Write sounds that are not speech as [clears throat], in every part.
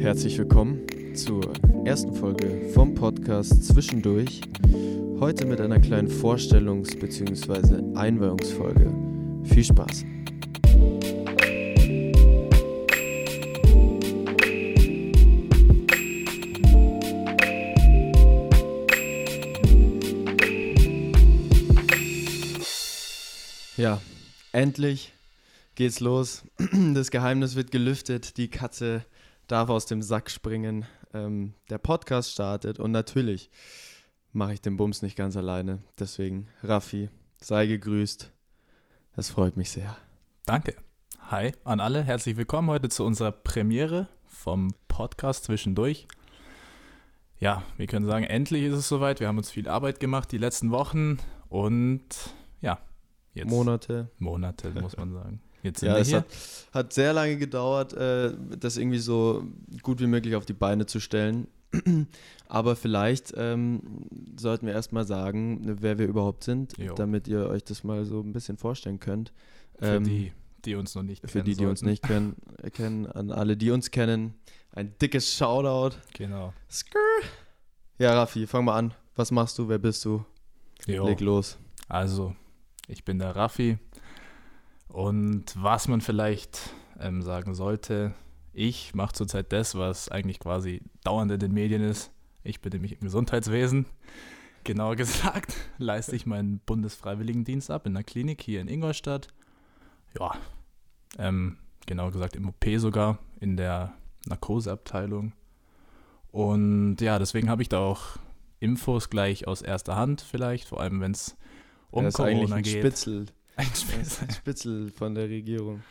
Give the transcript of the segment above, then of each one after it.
Herzlich willkommen zur ersten Folge vom Podcast Zwischendurch. Heute mit einer kleinen Vorstellungs- bzw. Einweihungsfolge. Viel Spaß! Ja, endlich geht's los. [clears throat] Das Geheimnis wird gelüftet. Die Katze darf aus dem Sack springen. Ähm, der Podcast startet und natürlich mache ich den Bums nicht ganz alleine. Deswegen, Raffi, sei gegrüßt. Das freut mich sehr. Danke. Hi an alle, herzlich willkommen heute zu unserer Premiere vom Podcast Zwischendurch. Ja, wir können sagen, endlich ist es soweit. Wir haben uns viel Arbeit gemacht die letzten Wochen und ja, jetzt. Monate. Monate, muss man sagen. [laughs] Jetzt sind ja, wir es hier. hat, hat sehr lange gedauert, äh, das irgendwie so gut wie möglich auf die Beine zu stellen. [clears throat] Aber vielleicht ähm, sollten wir erstmal sagen, wer wir überhaupt sind, Jo. damit ihr euch das mal so ein bisschen vorstellen könnt. Für Ähm, die, die uns noch nicht Für kennen die, die uns sollten. nicht kennen, kennen, an alle, die uns kennen, ein dickes Shoutout. Genau. Skrr. Ja, Raffi, fang mal an. Was machst du? Wer bist du? Jo. Leg los. Also, ich bin der Raffi und was man vielleicht ähm, sagen sollte, ich mache zurzeit das, was eigentlich quasi dauernd in den Medien ist. Ich bin nämlich im Gesundheitswesen. Genauer gesagt, [laughs] leiste ich meinen Bundesfreiwilligendienst ab in einer Klinik hier in Ingolstadt. Ja, ähm, genauer gesagt im OP sogar, in der Narkoseabteilung. Und ja, deswegen habe ich da auch Infos gleich aus erster Hand vielleicht, vor allem wenn es um er ist eigentlich Corona ein geht. Spitzel. Ein Spitzel. ein Spitzel von der Regierung.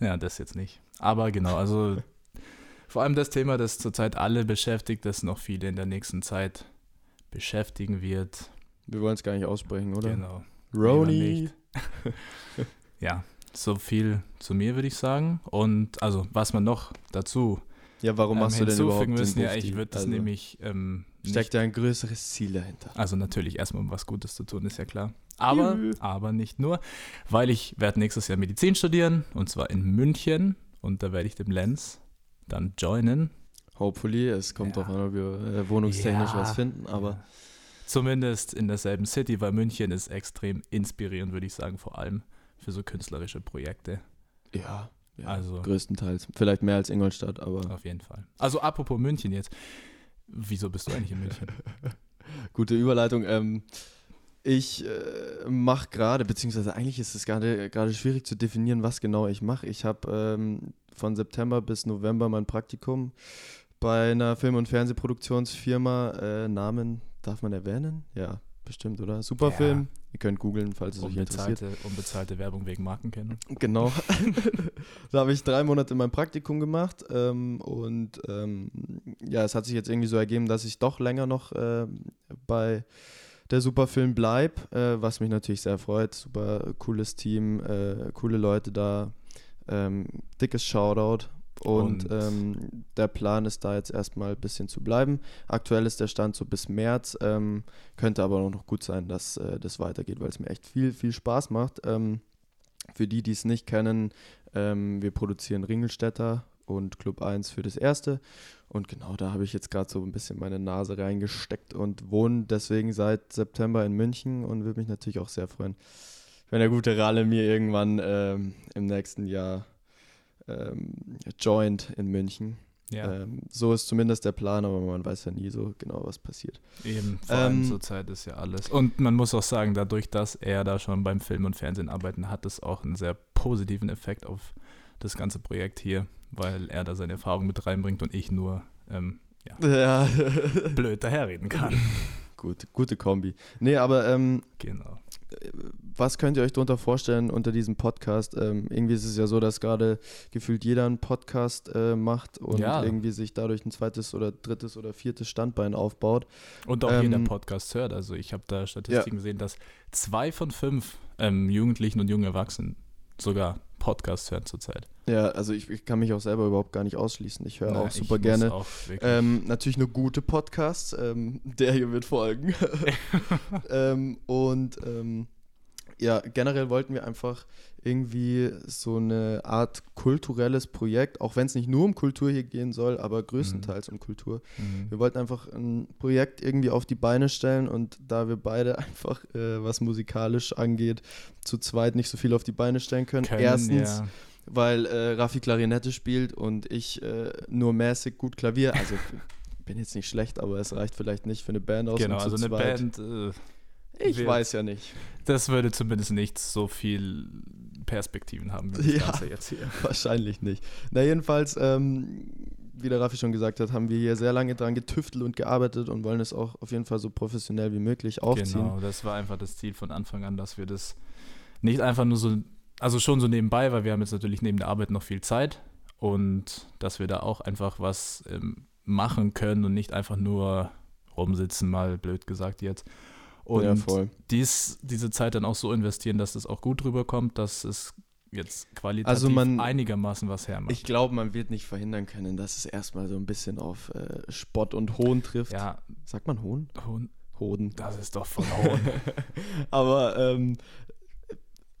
Ja, das jetzt nicht. Aber genau, also [laughs] vor allem das Thema, das zurzeit alle beschäftigt, das noch viele in der nächsten Zeit beschäftigen wird. Wir wollen es gar nicht aussprechen, oder? Genau. Roni. [laughs] Ja, so viel zu mir, würde ich sagen. Und also, was man noch dazu Ja, warum ähm, machst du denn überhaupt hinzufügen müssen, den ja, ich würde das Also, nämlich ähm, Steckt ja ein größeres Ziel dahinter. Also natürlich erstmal um was Gutes zu tun, ist ja klar. Aber, Juhu. aber nicht nur, weil ich werde nächstes Jahr Medizin studieren und zwar in München und da werde ich dem Lenz dann joinen. Hopefully, es kommt Ja. drauf an, ob wir äh, wohnungstechnisch Ja. was finden, aber. Zumindest in derselben City, weil München ist extrem inspirierend, würde ich sagen, vor allem für so künstlerische Projekte. ja, ja Also größtenteils. Vielleicht mehr als Ingolstadt, aber auf jeden Fall. Also apropos München jetzt. Wieso bist du eigentlich in München? [laughs] gute Überleitung. Ähm, ich äh, mache gerade, beziehungsweise eigentlich ist es gerade schwierig zu definieren, was genau ich mache. Ich habe ähm, von September bis November mein Praktikum bei einer Film- und Fernsehproduktionsfirma. Äh, Namen darf man erwähnen? Ja, bestimmt, oder? Superfilm. Ihr könnt googeln, falls es euch interessiert. Unbezahlte, Werbung wegen Markenkennung. Genau. [laughs] [laughs] da habe ich drei Monate mein Praktikum gemacht ähm, und ähm, ja, es hat sich jetzt irgendwie so ergeben, dass ich doch länger noch ähm, bei der Superfilm bleibe, äh, was mich natürlich sehr freut. Super cooles Team, äh, coole Leute da, ähm, dickes Shoutout. Und, Und- ähm, der Plan ist da jetzt erstmal ein bisschen zu bleiben. Aktuell ist der Stand so bis März. Ähm, könnte aber auch noch gut sein, dass äh, das weitergeht, weil es mir echt viel, viel Spaß macht. Ähm, für die, die es nicht kennen, ähm, wir produzieren Ringelstädter und Club 1 für das erste. Und genau da habe ich jetzt gerade so ein bisschen meine Nase reingesteckt und wohne deswegen seit September in München und würde mich natürlich auch sehr freuen, wenn der gute Ralle mir irgendwann ähm, im nächsten Jahr ähm, joint in München. Ja, Ähm, so ist zumindest der Plan, aber man weiß ja nie so genau, was passiert. eben. Vor allem ähm, zurzeit ist ja alles. Und man muss auch sagen, dadurch, dass er da schon beim Film und Fernsehen arbeitet, hat es auch einen sehr positiven Effekt auf das ganze Projekt hier, weil er da seine Erfahrung mit reinbringt und ich nur ähm, Ja, [laughs] blöd daherreden kann. [laughs] gut, gute Kombi. Nee, aber ähm, genau. was könnt ihr euch darunter vorstellen unter diesem Podcast? Ähm, irgendwie ist es ja so, dass gerade gefühlt jeder einen Podcast äh, macht und Ja. irgendwie sich dadurch ein zweites oder drittes oder viertes Standbein aufbaut. Und auch Ähm, jeder Podcast hört. Also ich habe da Statistiken gesehen, dass zwei von fünf ähm, Jugendlichen und jungen Erwachsenen sogar Podcasts hören zurzeit. Ja, also ich, ich kann mich auch selber überhaupt gar nicht ausschließen. Ich höre auch super gerne. Auch Ähm, natürlich nur gute Podcasts. Ähm, [laughs] der hier wird folgen. [laughs] ähm, und ähm, ja, generell wollten wir einfach irgendwie so eine Art kulturelles Projekt, auch wenn es nicht nur um Kultur hier gehen soll, aber größtenteils mhm. um Kultur. Mhm. Wir wollten einfach ein Projekt irgendwie auf die Beine stellen und da wir beide [laughs] einfach, äh, was musikalisch angeht, zu zweit nicht so viel auf die Beine stellen können. können Erstens. Ja weil äh, Raffi Klarinette spielt und ich äh, nur mäßig gut Klavier. Also [laughs] bin jetzt nicht schlecht, aber es reicht vielleicht nicht für eine Band aus. Genau, also eine zweit. Band. Äh, ich wird, weiß ja nicht. Das würde zumindest nicht so viel Perspektiven haben, wie das ja, Ganze jetzt hier. [laughs] Wahrscheinlich nicht. Na, jedenfalls, ähm, wie der Raffi schon gesagt hat, haben wir hier sehr lange dran getüftelt und gearbeitet und wollen es auch auf jeden Fall so professionell wie möglich aufziehen. Genau, das war einfach das Ziel von Anfang an, dass wir das nicht einfach nur so, also schon so nebenbei, weil wir haben jetzt natürlich neben der Arbeit noch viel Zeit und dass wir da auch einfach was ähm, machen können und nicht einfach nur rumsitzen, mal blöd gesagt jetzt. Und ja, dies, diese Zeit dann auch so investieren, dass es auch gut rüberkommt, dass es jetzt qualitativ also man, einigermaßen was hermacht. Ich glaube, man wird nicht verhindern können, dass es erstmal so ein bisschen auf äh, Spott und Hohn trifft. Ja. Sagt man Hohn? Hohn. Hoden. Das ist doch von Hohn. [laughs] Aber ähm,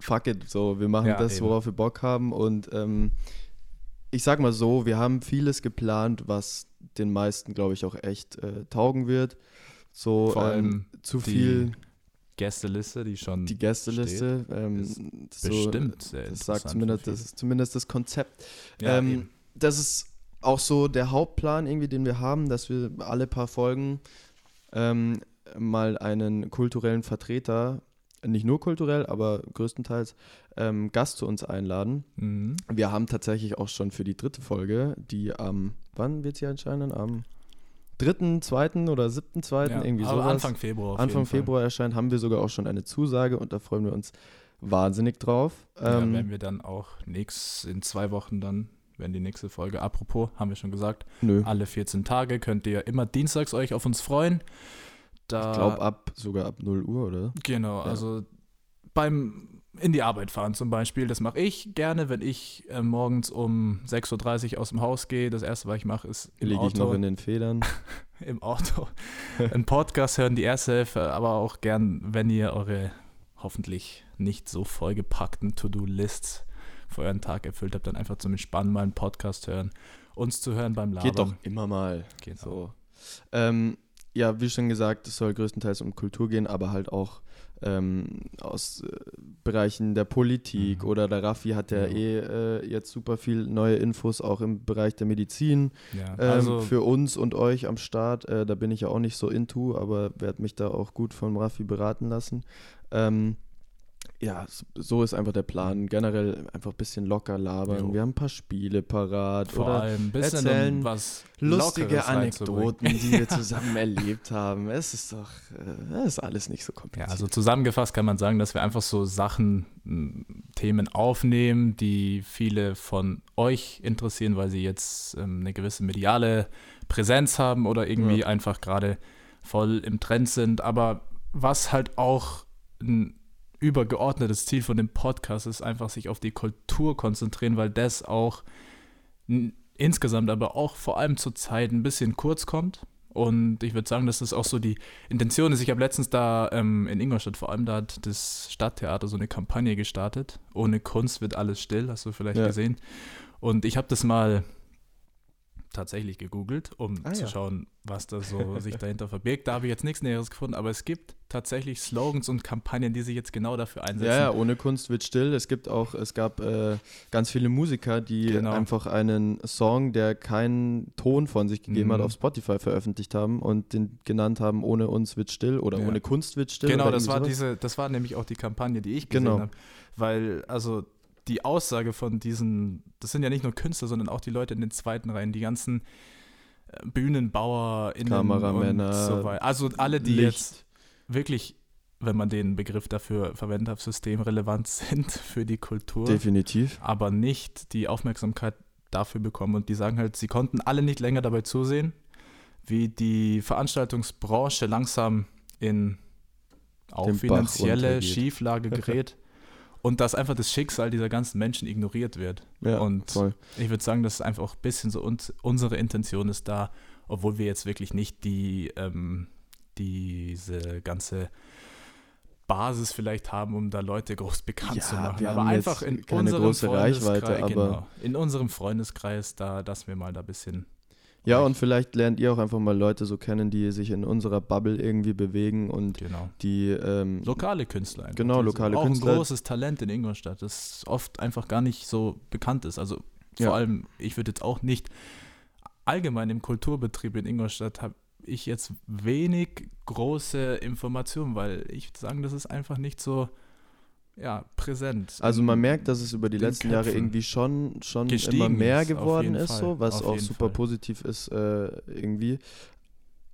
fuck it, so, wir machen ja, das, eben. worauf wir Bock haben und ähm, ich sag mal so, wir haben vieles geplant, was den meisten, glaube ich, auch echt äh, taugen wird. So Vor allem ähm, zu viel. Gästeliste, die schon. Die Gästeliste, ähm, so, bestimmt. Sehr das sagt zumindest das, ist zumindest das Konzept. Ja, ähm, das ist auch so der Hauptplan, irgendwie, den wir haben, dass wir alle paar Folgen ähm, mal einen kulturellen Vertreter nicht nur kulturell, aber größtenteils ähm, Gast zu uns einladen. Mhm. Wir haben tatsächlich auch schon für die dritte Folge, die am, wann wird sie erscheinen? Am dritten, zweiten oder siebten, zweiten, ja, irgendwie so. Anfang Februar. Anfang Februar Fall. erscheint, haben wir sogar auch schon eine Zusage und da freuen wir uns wahnsinnig drauf. Ja, ähm, werden wir dann auch nächst, in zwei Wochen dann, wenn die nächste Folge, apropos, haben wir schon gesagt, Nö. alle 14 Tage könnt ihr immer dienstags euch auf uns freuen. Da, ich glaube ab sogar ab 0 Uhr, oder? Genau, ja. also beim in die Arbeit fahren zum Beispiel, das mache ich gerne, wenn ich äh, morgens um 6.30 Uhr aus dem Haus gehe. Das erste, was ich mache, ist im Liege ich noch in den Federn. [laughs] Im Auto. Ein Podcast hören, die erste Hilfe, aber auch gern, wenn ihr eure hoffentlich nicht so vollgepackten To-Do-Lists für euren Tag erfüllt habt, dann einfach zum Entspannen mal einen Podcast hören, uns zu hören beim Labern. Geht doch immer mal. Genau. So. Ähm, ja, wie schon gesagt, es soll größtenteils um Kultur gehen, aber halt auch ähm, aus äh, Bereichen der Politik mhm. oder der Raffi hat ja, ja. eh äh, jetzt super viel neue Infos auch im Bereich der Medizin ja, ähm, also für uns und euch am Start. Äh, da bin ich ja auch nicht so into, aber werde mich da auch gut von Raffi beraten lassen. Ähm, ja, so ist einfach der Plan. Generell einfach ein bisschen locker labern. Jo. Wir haben ein paar Spiele parat. Vor oder allem ein bisschen erzählen was lustige Anekdoten, die wir [laughs] zusammen erlebt haben. Es ist doch, äh, es ist alles nicht so kompliziert. Ja, also zusammengefasst kann man sagen, dass wir einfach so Sachen, Themen aufnehmen, die viele von euch interessieren, weil sie jetzt ähm, eine gewisse mediale Präsenz haben oder irgendwie ja. einfach gerade voll im Trend sind. Aber was halt auch ein übergeordnetes Ziel von dem Podcast ist einfach sich auf die Kultur konzentrieren, weil das auch insgesamt, aber auch vor allem zur Zeit ein bisschen kurz kommt. Und ich würde sagen, dass das auch so die Intention ist. Ich habe letztens da ähm, in Ingolstadt vor allem, da hat das Stadttheater so eine Kampagne gestartet. Ohne Kunst wird alles still, hast du vielleicht ja. gesehen. Und ich habe das mal tatsächlich gegoogelt, um ah, zu ja. schauen, was da so [laughs] sich dahinter verbirgt. Da habe ich jetzt nichts Näheres gefunden, aber es gibt tatsächlich Slogans und Kampagnen, die sich jetzt genau dafür einsetzen. Ja, ja ohne Kunst wird still. Es gibt auch, es gab äh, ganz viele Musiker, die genau. einfach einen Song, der keinen Ton von sich gegeben mhm. hat, auf Spotify veröffentlicht haben und den genannt haben, ohne uns wird still oder ja. ohne Kunst wird still. Genau, das war sowas. diese, das war nämlich auch die Kampagne, die ich gesehen genau. habe. Weil, also die Aussage von diesen, das sind ja nicht nur Künstler, sondern auch die Leute in den zweiten Reihen, die ganzen äh, BühnenbauerInnen Kameramänner, und so weiter. Also alle, die Licht. jetzt wirklich, wenn man den Begriff dafür verwendet hat, systemrelevant [laughs] sind für die Kultur. Definitiv. Aber nicht die Aufmerksamkeit dafür bekommen. Und die sagen halt, sie konnten alle nicht länger dabei zusehen, wie die Veranstaltungsbranche langsam in auch Den finanzielle Schieflage gerät und dass einfach das Schicksal dieser ganzen Menschen ignoriert wird. Ja, und voll. ich würde sagen, dass es einfach auch ein bisschen so uns, unsere Intention ist da, obwohl wir jetzt wirklich nicht die, ähm, diese ganze Basis vielleicht haben, um da Leute groß bekannt Ja, zu machen. aber einfach in keine unserem große Reichweite, Freundeskreis- aber- genau, in unserem Freundeskreis, da, dass wir mal da ein bisschen Ja, und vielleicht lernt ihr auch einfach mal Leute so kennen, die sich in unserer Bubble irgendwie bewegen und genau. die ähm, Lokale Künstler. Einfach. Genau, lokale auch Künstler. ein großes Talent in Ingolstadt, das oft einfach gar nicht so bekannt ist. Also vor Ja. allem, ich würde jetzt auch nicht allgemein im Kulturbetrieb in Ingolstadt habe ich jetzt wenig große Informationen, weil ich würde sagen, das ist einfach nicht so ja, präsent. Also man merkt, dass es über die letzten Jahre Köpfen irgendwie schon, schon immer mehr ist, geworden ist, Fall, so, was auf auch super Fall. positiv ist äh, irgendwie.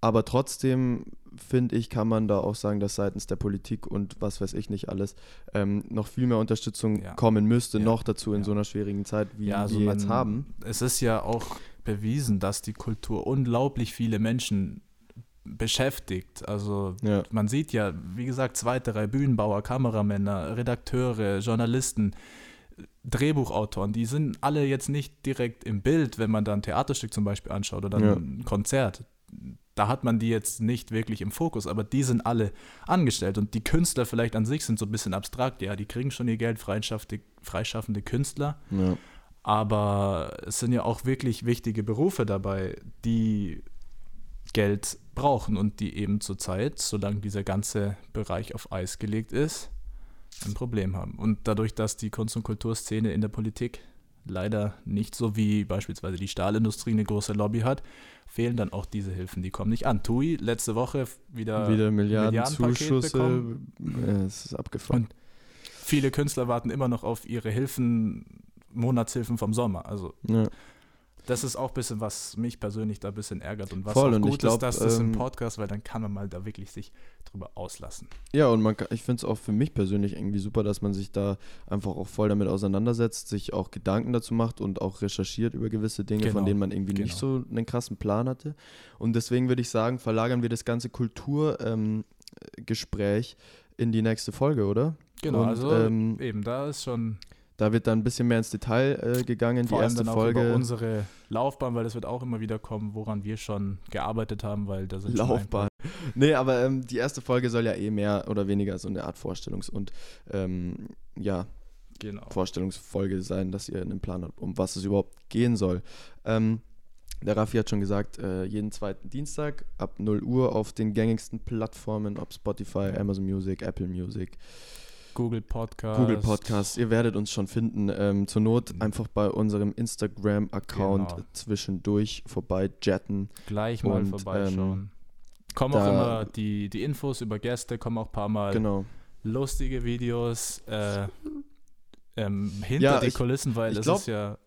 Aber trotzdem finde ich, kann man da auch sagen, dass seitens der Politik und was weiß ich nicht alles ähm, noch viel mehr Unterstützung Ja. kommen müsste, Ja. noch dazu in Ja. so einer schwierigen Zeit, wie also wir man, jetzt haben. Es ist ja auch bewiesen, dass die Kultur unglaublich viele Menschen beschäftigt. Also Ja. man sieht ja, wie gesagt, zweite Reihe Bühnenbauer, Kameramänner, Redakteure, Journalisten, Drehbuchautoren, die sind alle jetzt nicht direkt im Bild, wenn man da ein Theaterstück zum Beispiel anschaut oder Ja. ein Konzert. Da hat man die jetzt nicht wirklich im Fokus, aber die sind alle angestellt und die Künstler vielleicht an sich sind so ein bisschen abstrakt. Ja, die kriegen schon ihr Geld, freischaffende, freischaffende Künstler, Ja. aber es sind ja auch wirklich wichtige Berufe dabei, die Geld brauchen und die eben zurzeit, solange dieser ganze Bereich auf Eis gelegt ist, ein Problem haben. Und dadurch, dass die Kunst- und Kulturszene in der Politik leider nicht so wie beispielsweise die Stahlindustrie eine große Lobby hat, fehlen dann auch diese Hilfen, die kommen nicht an. TUI letzte Woche wieder, Wieder Milliarden Milliardenpaket Zuschüsse. Ja, es ist abgefahren. Und viele Künstler warten immer noch auf ihre Hilfen, Monatshilfen vom Sommer. Also ja. Das ist auch ein bisschen, was mich persönlich da ein bisschen ärgert und was Voll, auch gut glaub, ist, dass das im ähm, Podcast, weil dann kann man mal da wirklich sich drüber auslassen. Ja, und man ich finde es auch für mich persönlich irgendwie super, dass man sich da einfach auch voll damit auseinandersetzt, sich auch Gedanken dazu macht und auch recherchiert über gewisse Dinge, Genau, von denen man irgendwie nicht genau. so einen krassen Plan hatte. Und deswegen würde ich sagen, verlagern wir das ganze Kulturgespräch ähm, in die nächste Folge, oder? Genau, und, also ähm, eben, da ist schon Da wird dann ein bisschen mehr ins Detail äh, gegangen. vor die erste auch über Folge. unsere Laufbahn, weil das wird auch immer wieder kommen, woran wir schon gearbeitet haben, weil da sind Laufbahn. Nee, aber ähm, die erste Folge soll ja eh mehr oder weniger so eine Art Vorstellungs- und ähm, ja, Genau. Vorstellungsfolge sein, dass ihr einen Plan habt, um was es überhaupt gehen soll. Ähm, der Raffi hat schon gesagt, äh, jeden zweiten Dienstag ab 0 Uhr auf den gängigsten Plattformen, ob Spotify, Amazon Music, Apple Music, Google Podcast. Google Podcasts. Ihr werdet uns schon finden. Ähm, zur Not Mhm. einfach bei unserem Instagram-Account Genau. zwischendurch vorbei jetten. Gleich mal Und, vorbeischauen. kommen auch immer die, die Infos über Gäste, kommen auch ein paar Mal Genau. lustige Videos äh, ähm, hinter Ja, die ich- Kulissen, weil es ist ja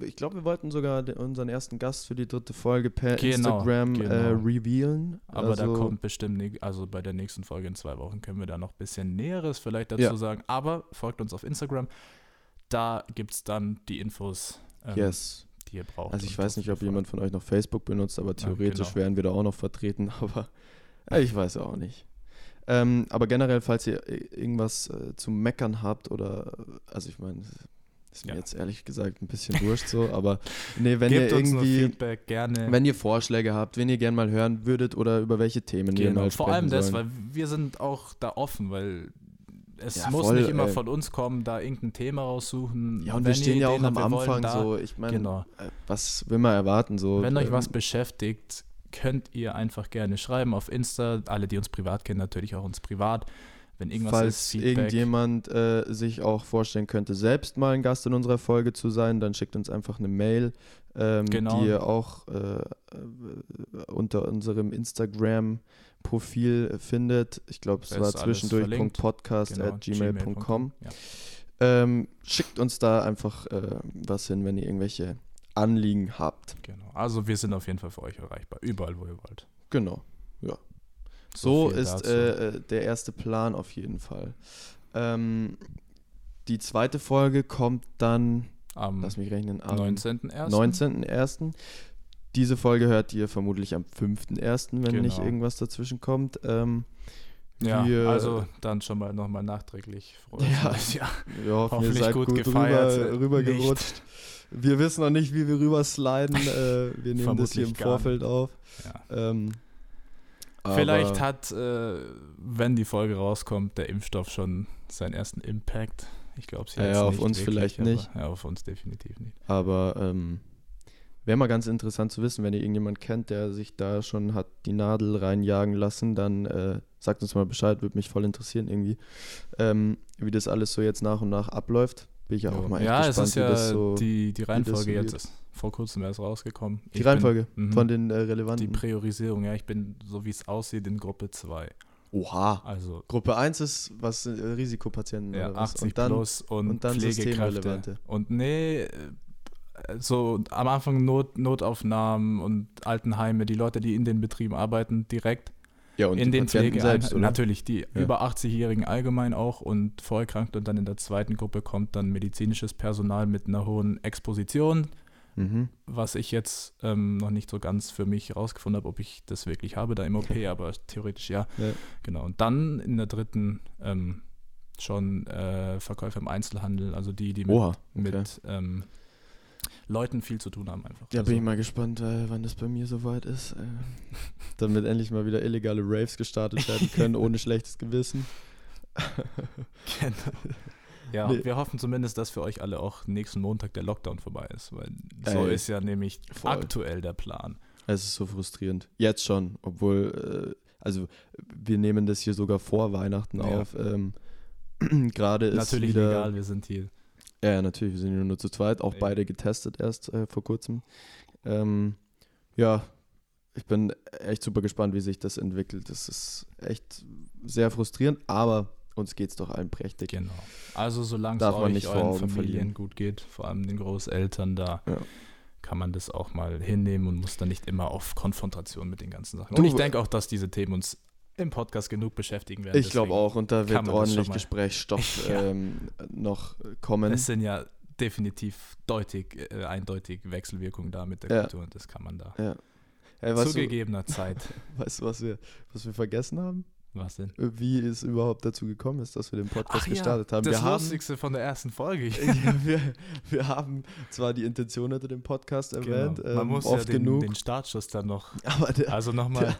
Ich glaube, wir wollten sogar den, unseren ersten Gast für die dritte Folge per Genau, Instagram Äh, genau. revealen. Aber da Also- kommt bestimmt, nicht, also bei der nächsten Folge in zwei Wochen können wir da noch ein bisschen Näheres vielleicht dazu Ja. sagen. Aber folgt uns auf Instagram. Da gibt es dann die Infos, ähm, Yes. die ihr braucht. Also ich weiß nicht, ob jemand von euch noch Facebook benutzt, aber theoretisch genau. wären wir da auch noch vertreten, [laughs] aber äh, ich weiß auch nicht. Ähm, aber generell, falls ihr irgendwas äh, zu meckern habt oder, also ich meine, ist mir Ja. jetzt ehrlich gesagt ein bisschen wurscht so, aber [laughs] nee, wenn Gebt ihr irgendwie, Feedback gerne. wenn ihr Vorschläge habt, wenn ihr gerne mal hören würdet oder über welche Themen wir genau. mal Vor sprechen allem das, sollen. weil wir sind auch da offen, weil es Ja, muss voll, nicht immer ey. von uns kommen, da irgendein Thema raussuchen. ja, und Wenn wir stehen ja auch Ideen am wir wollen Anfang da, so, ich meine, Genau. äh, was will man erwarten so? Wenn euch ähm, was beschäftigt, könnt ihr einfach gerne schreiben auf Insta. Alle, die uns privat kennen, natürlich auch uns privat. Wenn irgendwas Falls ist, Feedback. irgendjemand äh, sich auch vorstellen könnte, selbst mal ein Gast in unserer Folge zu sein, dann schickt uns einfach eine Mail, ähm, Genau. die ihr auch äh, unter unserem Instagram-Profil findet. Ich glaube, es war ist alles verlinkt. zwischendurch.podcast Genau. Ja. Ähm, schickt uns da einfach äh, was hin, wenn ihr irgendwelche Anliegen habt. Genau. Also wir sind auf jeden Fall für euch erreichbar, überall, wo ihr wollt. Genau, ja. So, viel ist äh, äh, der erste Plan auf jeden Fall. Ähm, die zweite Folge kommt dann, Am lass mich rechnen, am 19.01. 19.01. Diese Folge hört ihr vermutlich am 5.01., wenn nicht Genau. irgendwas dazwischen kommt. Ähm, Ja, wir- also dann schon mal nochmal nachträglich. frohes Ja. Hoffen, ihr Hoffentlich seid gut gut, gefeiert, rüber, rübergerutscht. Wir wissen noch nicht, wie wir rübersliden. [laughs] äh, wir nehmen das hier im Vermutlich Vorfeld auf. Ja. Ähm, Vielleicht hat, äh, wenn die Folge rauskommt, der Impfstoff schon seinen ersten Impact. Ich glaube, sie Ja, hat's ja, auf nicht uns wirklich, vielleicht aber- nicht. Ja, auf uns definitiv nicht. Aber ähm, wäre mal ganz interessant zu wissen, wenn ihr irgendjemand kennt, der sich da schon hat die Nadel reinjagen lassen, dann äh, sagt uns mal Bescheid, würde mich voll interessieren irgendwie, ähm, wie das alles so jetzt nach und nach abläuft. Bin ich ja auch mal echt ja, es gespannt, ist wie ja so. die, die Reihenfolge so jetzt ist vor kurzem erst rausgekommen. die Ich Reihenfolge bin, mhm, von den äh, die relevanten. Priorisierung, ja, ich bin, so wie es aussieht, in Gruppe 2. Oha. Also Gruppe 1 ist was äh, Risikopatienten ja, oder was? 80 und dann plus und, und dann Pflegekräfte. Und nee, äh, so am Anfang Not, Notaufnahmen und Altenheime, die Leute, die in den Betrieben arbeiten, direkt ja, und in den Pflegeeinheiten. Natürlich, die Ja. über 80-Jährigen allgemein auch und Vorerkrankte. Und dann in der zweiten Gruppe kommt dann medizinisches Personal mit einer hohen Exposition, Mhm. was ich jetzt ähm, noch nicht so ganz für mich herausgefunden habe, ob ich das wirklich habe da im OP, aber theoretisch ja. Ja. Genau. Und dann in der dritten ähm, schon äh, Verkäufer im Einzelhandel, also die, die mit, Oha. Okay. mit ähm, Leuten viel zu tun haben einfach. Ja, also, bin ich mal gespannt, äh, wann das bei mir soweit ist. Äh, [laughs] damit endlich mal wieder illegale Raves gestartet werden können, [laughs] ohne schlechtes Gewissen. [laughs] Genau. Ja, Nee. und wir hoffen zumindest, dass für euch alle auch nächsten Montag der Lockdown vorbei ist, weil so Ey, ist ja nämlich voll. aktuell der Plan. Es ist so frustrierend. Jetzt schon, obwohl, äh, also wir nehmen das hier sogar vor Weihnachten Ja. auf. Ähm, [clears throat] Gerade ist Natürlich wieder, legal, wir sind hier. Ja, ja, natürlich, wir sind ja nur zu zweit, auch Ey. beide getestet erst äh, vor kurzem. Ähm, ja, ich bin echt super gespannt, wie sich das entwickelt. Das ist echt sehr frustrierend, aber uns geht es doch allen prächtig. Genau. Also solange es euch, nicht euren Familien verlieren. gut geht, vor allem den Großeltern, da Ja. kann man das auch mal hinnehmen und muss dann nicht immer auf Konfrontation mit den ganzen Sachen. Du, und ich denke auch, dass diese Themen uns im Podcast genug beschäftigen werden. Ich glaube auch, und da wird das ordentlich Gesprächsstoff [laughs] Ja. ähm, noch kommen. Es sind ja definitiv deutlich, äh, eindeutig Wechselwirkungen da mit der Ja. Kultur und das kann man da ja. Weißt, zu du, Zeit. [laughs] weißt du, was wir, was wir vergessen haben? Was denn? Wie es überhaupt dazu gekommen ist, dass wir den Podcast Ach ja, gestartet haben. Das wir haben Lustigste von der ersten Folge. [laughs] ja, wir, wir haben zwar die Intention hinter dem Podcast erwähnt, Genau. Man ähm, muss oft ja den, genug, den Startschuss dann noch. aber der, Also nochmal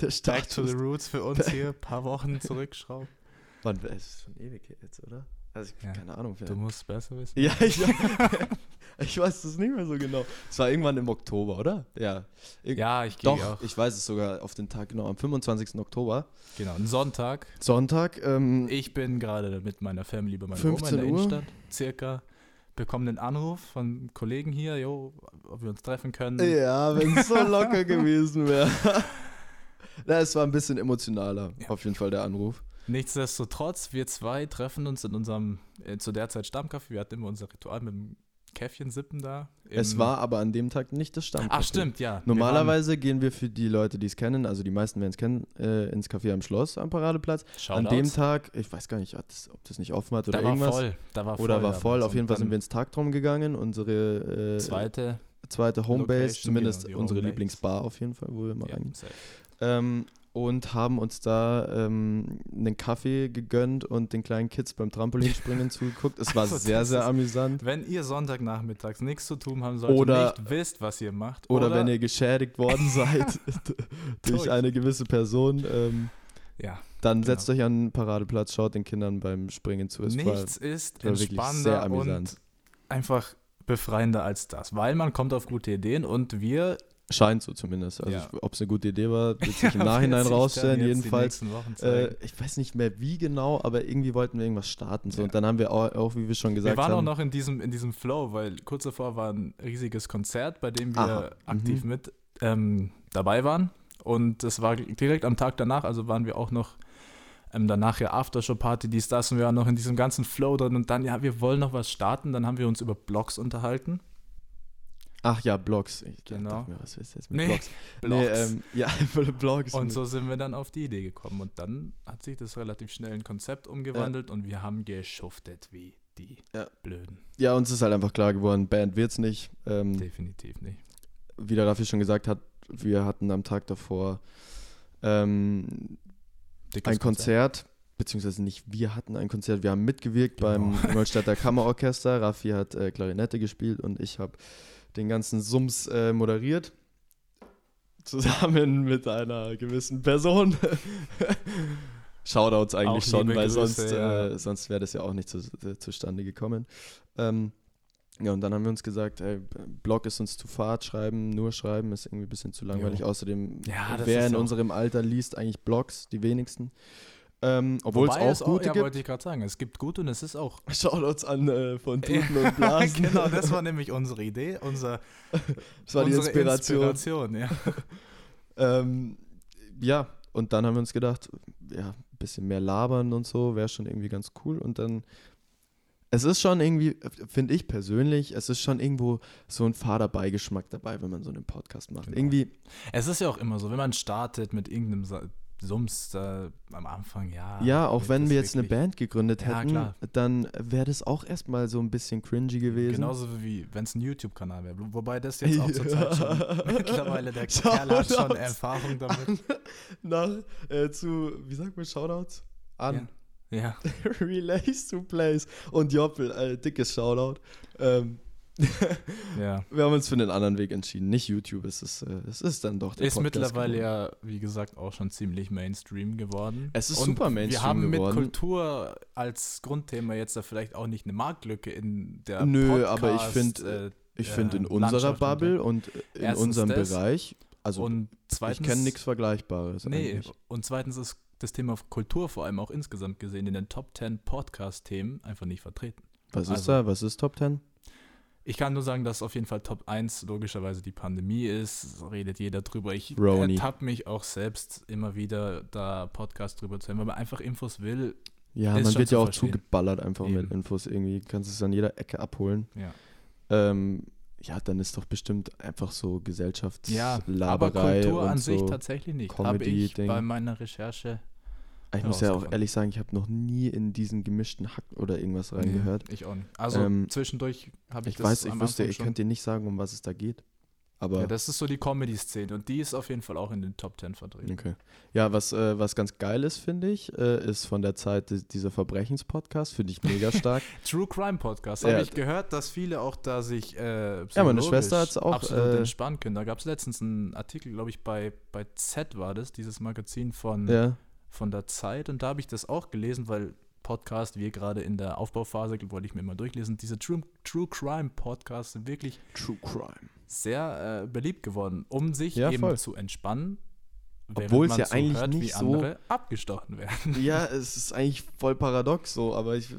der, der back to the roots für uns [laughs] hier, ein paar Wochen zurückschrauben. wann, es ist schon ewig jetzt, oder? Also ich Ja. keine Ahnung. Du musst besser wissen. Ja, ich, [laughs] ich weiß das nicht mehr so genau. Es war irgendwann im Oktober, oder? Ja. Ir- Ja, ich gehe Doch, auch. ich weiß es sogar auf den Tag, genau, am 25. Oktober. Genau, ein Sonntag. Sonntag. Ähm, Ich bin gerade mit meiner Family bei meiner 15 Oma in der Uhr. Innenstadt, circa. Bekommen einen Anruf von Kollegen hier, jo, ob wir uns treffen können. ja, wenn es so locker gewesen wäre. [laughs] Es war ein bisschen emotionaler, Ja. auf jeden Fall der Anruf. Nichtsdestotrotz, wir zwei treffen uns in unserem, äh, zu der Zeit Stammkaffee. Wir hatten immer unser Ritual mit dem Käffchen sippen da. Es war aber an dem Tag nicht das Stammcafé. Ach, stimmt, ja. Wir Normalerweise gehen wir für die Leute, die es kennen, also die meisten werden es kennen, äh, ins Café am Schloss am Paradeplatz. waren, An dem Shoutouts. Tag, ich weiß gar nicht, ob das, nicht offen hat oder da war irgendwas. voll. Da war voll Oder war voll. Auf jeden Fall sind wir ins Tagtraum gegangen, unsere äh, Zweite. zweite Homebase, Location, zumindest genau, unsere Homebase. Lieblingsbar auf jeden Fall, wo wir mal Ja, reingehen. Ähm, und haben uns da ähm, einen Kaffee gegönnt und den kleinen Kids beim Trampolinspringen [laughs] zugeguckt. Es war Also sehr, sehr ist- amüsant. Wenn ihr Sonntagnachmittags nichts zu tun haben solltet, Oder- nicht wisst, was ihr macht. Oder, wenn ihr geschädigt worden [laughs] seid [laughs] durch eine gewisse Person, ähm, Ja, dann Genau. setzt euch an den Paradeplatz, schaut den Kindern beim Springen zu. Es war, nichts ist war wirklich sehr entspannender und einfach befreiender als das, weil man kommt auf gute Ideen und wir scheint so zumindest. Also Ja. ob es eine gute Idee war, [laughs] wird sich im Nachhinein rausstellen. Jedenfalls Äh, ich weiß nicht mehr wie genau, aber irgendwie wollten wir irgendwas starten. So. Ja. Und dann haben wir auch, auch wie wir schon gesagt wir waren auch haben, noch in diesem, in diesem Flow, weil kurz davor war ein riesiges Konzert, bei dem wir Aha, aktiv mhm. mit ähm, dabei waren. Und es war direkt am Tag danach, also waren wir auch noch ähm, danach ja Aftershow-Party, dies, das, und wir waren noch in diesem ganzen Flow drin. Und dann, ja, wir wollen noch was starten. Dann haben wir uns über Blogs unterhalten. Ach ja, Blogs. Ich Genau. mir, was ist jetzt mit Nee, Blogs? [laughs] Blogs. Nee, ähm, ja, [laughs] Blogs. Und so sind wir dann auf die Idee gekommen. Und dann hat sich das relativ schnell in Konzept umgewandelt und wir haben geschuftet wie die Ja. Blöden. ja, uns ist halt einfach klar geworden, Band wird's nicht. Ähm, Definitiv nicht. wie der Raffi schon gesagt hat, wir hatten am Tag davor ähm, ein Konzert, beziehungsweise nicht wir hatten ein Konzert, wir haben mitgewirkt Genau. beim Ingolstädter [laughs] Kammerorchester. Raffi hat äh, Klarinette gespielt und ich habe den ganzen Sums äh, moderiert. zusammen mit einer gewissen Person. [laughs] Shoutouts eigentlich Auch schon, weil Grüße, sonst, ja. äh, sonst wäre das ja auch nicht zu, äh, zustande gekommen. Ähm, ja, und dann haben wir uns gesagt, ey, Blog ist uns zu fad, schreiben, nur schreiben ist irgendwie ein bisschen zu langweilig. Jo. Außerdem, Ja, das wer in unserem Alter liest eigentlich Blogs, die wenigsten. Ähm, obwohl Wobei es auch gute ja, gibt. wollte ich gerade sagen. Es gibt gute und es ist auch. [laughs] Shoutouts an äh, von Tuten Ja, und [laughs] Blasen. genau, das war nämlich unsere Idee, unser, [laughs] das war die Inspiration. Inspiration, ja. Ähm, ja, und dann haben wir uns gedacht, ja, ein bisschen mehr labern und so wäre schon irgendwie ganz cool. Und dann, es ist schon irgendwie, finde ich persönlich, es ist schon irgendwo so ein fader Beigeschmack dabei, wenn man so einen Podcast macht. Genau. Irgendwie, Es ist ja auch immer so, wenn man startet mit irgendeinem Sums da am Anfang, ja. ja, auch wenn wir jetzt eine Band gegründet Ja, hätten, klar. dann wäre das auch erstmal so ein bisschen cringy gewesen. Genauso wie wenn es ein YouTube-Kanal wäre. Wobei das jetzt auch zur Zeit schon Ja. [laughs] mittlerweile der. Kerl hat schon Erfahrung damit. [laughs] Nach, äh, zu, wie sagt man, Shoutouts? An. Ja. [laughs] Relays to Plays. Und Joppel, äh, dickes Shoutout. Ähm, [laughs] ja. wir haben uns für einen anderen Weg entschieden. Nicht YouTube, es ist, äh, es ist dann doch der Ist Podcast mittlerweile geworden. ja, wie gesagt, auch schon ziemlich Mainstream geworden. Es ist Und super Wir Mainstream haben geworden. mit Kultur als Grundthema jetzt da vielleicht auch nicht eine Marktlücke in der Nö, aber ich Podcast, find, äh, Ich finde in unserer Bubble und in unserem das. Bereich, also und ich zweitens, kenne nichts Vergleichbares Nee, eigentlich. und zweitens ist das Thema Kultur vor allem auch insgesamt gesehen in den Top 10 Podcast-Themen einfach nicht vertreten. Was ist also- da? Was ist Top 10? Ich kann nur sagen, dass auf jeden Fall Top 1 logischerweise die Pandemie ist. Redet jeder drüber. Ich Roni. ertappe mich auch selbst immer wieder, da Podcast drüber zu hören, weil man einfach Infos will. Ja, man wird ja auch verstehen. zugeballert einfach mit Eben. Infos irgendwie. Du kannst es an jeder Ecke abholen. Ja, Ähm, ja, dann ist doch bestimmt einfach so ja aber Gesellschaftslaberei Kultur und an sich so. tatsächlich nicht. Habe ich bei meiner Recherche. Ich muss ja auch ehrlich sagen, ich habe noch nie in diesen gemischten Hack oder irgendwas reingehört. Nee, ich auch nicht. Also Ähm, zwischendurch habe ich, Ich das weiß, ich wüsste, ich könnte dir nicht sagen, um was es da geht. Aber Ja, das ist so die Comedy-Szene und die ist auf jeden Fall auch in den Top 10 vertreten. okay. Ja, was, äh, was ganz geil ist, finde ich, äh, ist von der Zeit di- dieser Verbrechenspodcast, finde ich mega stark. [laughs] True Crime Podcast. Ja. Habe ich gehört, dass viele auch da sich äh, Ja, meine Schwester hat's auch, absolut äh, entspannen können. Da gab es letztens einen Artikel, glaube ich, bei, bei Z war das, dieses Magazin von, ja. Von der Zeit. Und da habe ich das auch gelesen, weil Podcast, wir gerade in der Aufbauphase, wollte ich mir mal durchlesen. Diese True, True Crime Podcasts sind wirklich True Crime. sehr äh, beliebt geworden, um sich Ja, eben voll. zu entspannen. Obwohl es man ja eigentlich zuhört, nicht wie so- andere abgestochen werden. Ja, [laughs] es ist eigentlich voll paradox so, aber ich.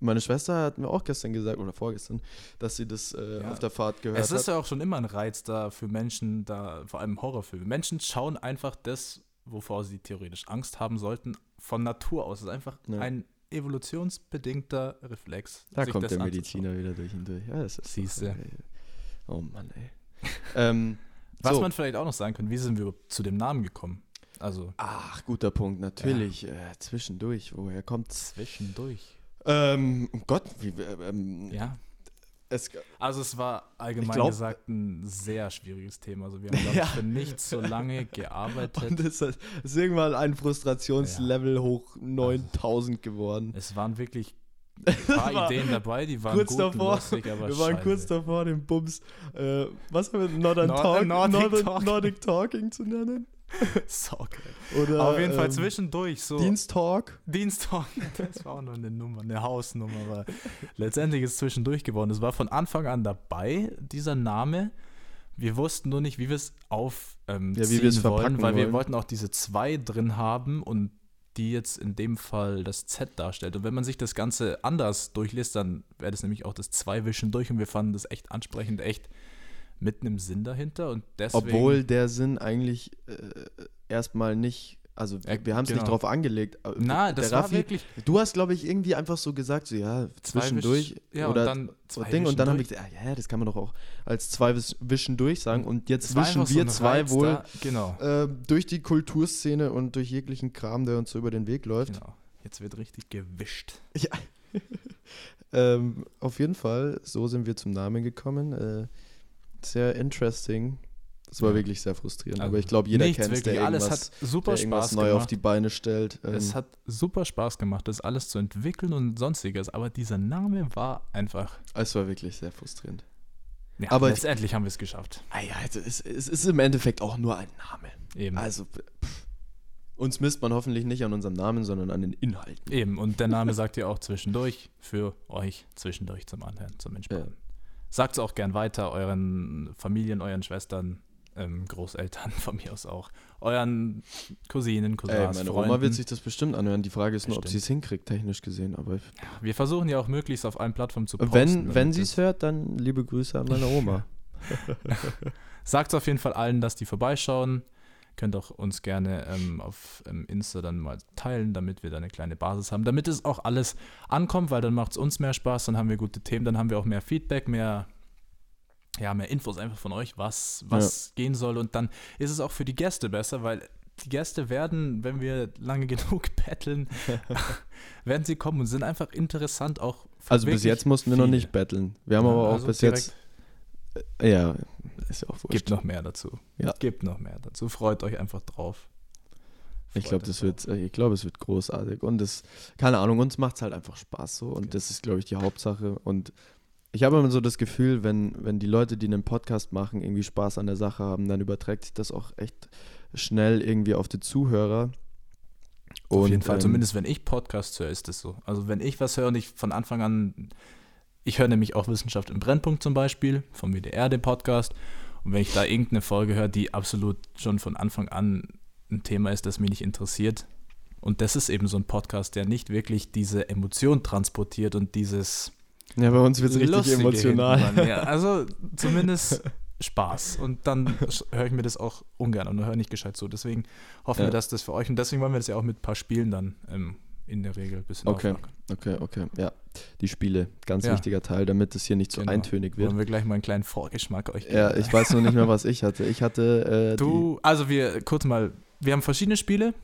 Meine Schwester hat mir auch gestern gesagt, oder vorgestern, dass sie das äh, Ja. auf der Fahrt gehört Es ist hat. ja auch schon immer ein Reiz da für Menschen, da vor allem Horrorfilme. Menschen schauen einfach das, wovor sie theoretisch Angst haben sollten, von Natur aus. Es ist einfach Ja. ein evolutionsbedingter Reflex. Da kommt das der. Mediziner wieder durch und durch. Ja, das ist Siehste. Ey. Oh Mann, ey. ähm, [laughs] Was so. man vielleicht auch noch sagen könnte, wie sind wir zu dem Namen gekommen? Also Ach, guter Punkt, natürlich. Äh, zwischendurch, woher kommt's? zwischendurch. Ähm, um Gott, wie, äh, ähm, Ja. Es, Also es war allgemein glaub- gesagt ein sehr schwieriges Thema. Also wir haben Ja. für nicht so lange und gearbeitet. es ist irgendwann ein Frustrationslevel hoch 9000 geworden. Es waren wirklich [laughs] ein paar war Ideen dabei, die waren kurz gut davor, lustig, aber Wir waren scheiße. kurz davor, den Bums, äh, was haben wir, Northern Nord- Talk, Nordic Northern, Talking. Nordic Talking zu nennen. [laughs] So geil. Oder, Auf jeden Fall ähm, zwischendurch so. Diensttalk. Dienstag, [laughs] das war auch noch eine Nummer, eine Hausnummer, aber letztendlich ist es zwischendurch geworden. Es war von Anfang an dabei, dieser Name. Wir wussten nur nicht, wie wir es auf ähm, Ja, wir wollen, weil wir wollen. wollten auch diese zwei drin haben und die jetzt in dem Fall das Z darstellt. Und wenn man sich das Ganze anders durchliest, dann wäre das nämlich auch das Zwei-Wischen durch und wir fanden das echt ansprechend, echt mit einem Sinn dahinter und deswegen Obwohl der Sinn eigentlich äh, erstmal nicht, also Ja, wir haben es nicht genau. drauf angelegt. aber Na, das war Raffi- wirklich Du hast, glaube ich, irgendwie einfach so gesagt, so ja, zwei zwischendurch Wisch- ja, oder und dann so zwei Ding und dann wir zwischendurch. gesagt, ah, ja, das kann man doch auch als zwei Wisch- Wischen durch sagen und jetzt war wischen so wir ein zwei Reiz wohl da. Genau. äh, durch die Kulturszene und durch jeglichen Kram, der uns so über den Weg läuft. Genau. Jetzt wird richtig gewischt. Ja. [laughs] ähm, auf jeden Fall, so sind wir zum Namen gekommen. Äh, sehr interesting. Das war Ja. wirklich sehr frustrierend. Also aber ich glaube, jeder kennt es, der wirklich. Alles irgendwas, hat super der irgendwas Spaß neu gemacht. auf die Beine stellt. Ähm, es hat super Spaß gemacht, das alles zu entwickeln und sonstiges. Aber dieser Name war einfach. es war wirklich sehr frustrierend. Ja, Aber- letztendlich haben wir es geschafft. Ah ja, also es, es ist im Endeffekt auch nur ein Name. Eben. Also, pff, uns misst man hoffentlich nicht an unserem Namen, sondern an den Inhalten. Eben, und der Name sagt ihr auch zwischendurch für euch zwischendurch zum Anhören, zum Entspannen. Sagt es auch gern weiter euren Familien, euren Schwestern, ähm, Großeltern [laughs] von mir aus auch, euren Cousinen, Ey, Cousins, meine Freunden. Oma wird sich das bestimmt anhören. Die Frage ist nur, ob Bestimmt. sie es hinkriegt, technisch gesehen. Aber Wir versuchen ja auch möglichst auf allen Plattformen zu posten. wenn, wenn sie es hört, dann liebe Grüße an meine [laughs] Oma. Sagt auf jeden Fall allen, dass die vorbeischauen. Könnt auch uns gerne ähm, auf ähm, Insta dann mal teilen, damit wir da eine kleine Basis haben. Damit es auch alles ankommt, weil dann macht es uns mehr Spaß, dann haben wir gute Themen, dann haben wir auch mehr Feedback, mehr, ja, mehr Infos einfach von euch, was, was gehen soll. Und dann ist es auch für die Gäste besser, weil die Gäste werden, wenn wir lange [laughs] genug betteln, [laughs] werden sie kommen und sind einfach interessant auch. für Also bis jetzt mussten wir noch viele. nicht betteln. Wir haben Ja, aber auch also bis jetzt. Ja, ist ja auch wurscht. Gibt noch mehr dazu. Ja. Gibt noch mehr dazu. Freut euch einfach drauf. Ich Freut glaube, euch das drauf. wird, äh, ich glaube, es wird großartig. Und es, keine Ahnung, uns macht es halt einfach Spaß so. Und Okay. das ist, glaube ich, die Hauptsache. Und ich habe immer so das Gefühl, wenn, wenn die Leute, die einen Podcast machen, irgendwie Spaß an der Sache haben, dann überträgt sich das auch echt schnell irgendwie auf die Zuhörer. Auf jeden Fall, ähm, zumindest wenn ich Podcasts höre, ist das so. Also wenn ich was höre und ich von Anfang an, ich höre nämlich auch Wissenschaft im Brennpunkt zum Beispiel, vom WDR, den Podcast. Und wenn ich da irgendeine Folge höre, die absolut schon von Anfang an ein Thema ist, das mich nicht interessiert. Und das ist eben so ein Podcast, der nicht wirklich diese Emotion transportiert und dieses Ja, bei uns wird es richtig emotional. hinten dran. Ja, also [laughs] zumindest Spaß. Und dann höre ich mir das auch ungern und höre nicht gescheit zu. Deswegen hoffen Ja. wir, dass das für euch und deswegen wollen wir das ja auch mit ein paar Spielen dann ähm, in der Regel ein bisschen Okay. auflockern. Okay, okay, ja. Die Spiele, ganz Ja. wichtiger Teil, damit es hier nicht so Genau. eintönig wird. Wollen wir gleich mal einen kleinen Vorgeschmack euch geben. Ja, ich weiß noch nicht mehr, was ich hatte. Ich hatte äh, Du, also wir, kurz mal, wir haben verschiedene Spiele,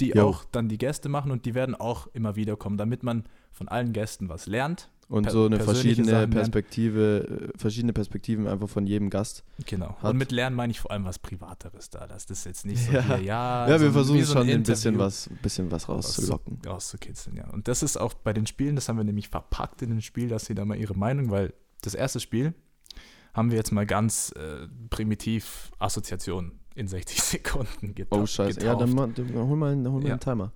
die Jo. auch dann die Gäste machen und die werden auch immer wieder kommen, damit man von allen Gästen was lernt. Und per- so eine verschiedene Sachen lernen. Perspektive, äh, verschiedene Perspektiven einfach von jedem Gast. Genau. Hat- Und mit Lernen meine ich vor allem was Privateres da. Das ist jetzt nicht so Ja. hier, ja, ja, wir so versuchen wie so schon ein bisschen was, bisschen was rauszulocken. Rauszu- rauszukitzeln, ja. Und das ist auch bei den Spielen, das haben wir nämlich verpackt in dem Spiel, dass sie da mal ihre Meinung, weil das erste Spiel haben wir jetzt mal ganz äh, primitiv Assoziation in 60 [laughs] Sekunden getauft. Oh, scheiße. Ja, dann, ma- dann hol mal, einen- hol mal Ja. einen Timer.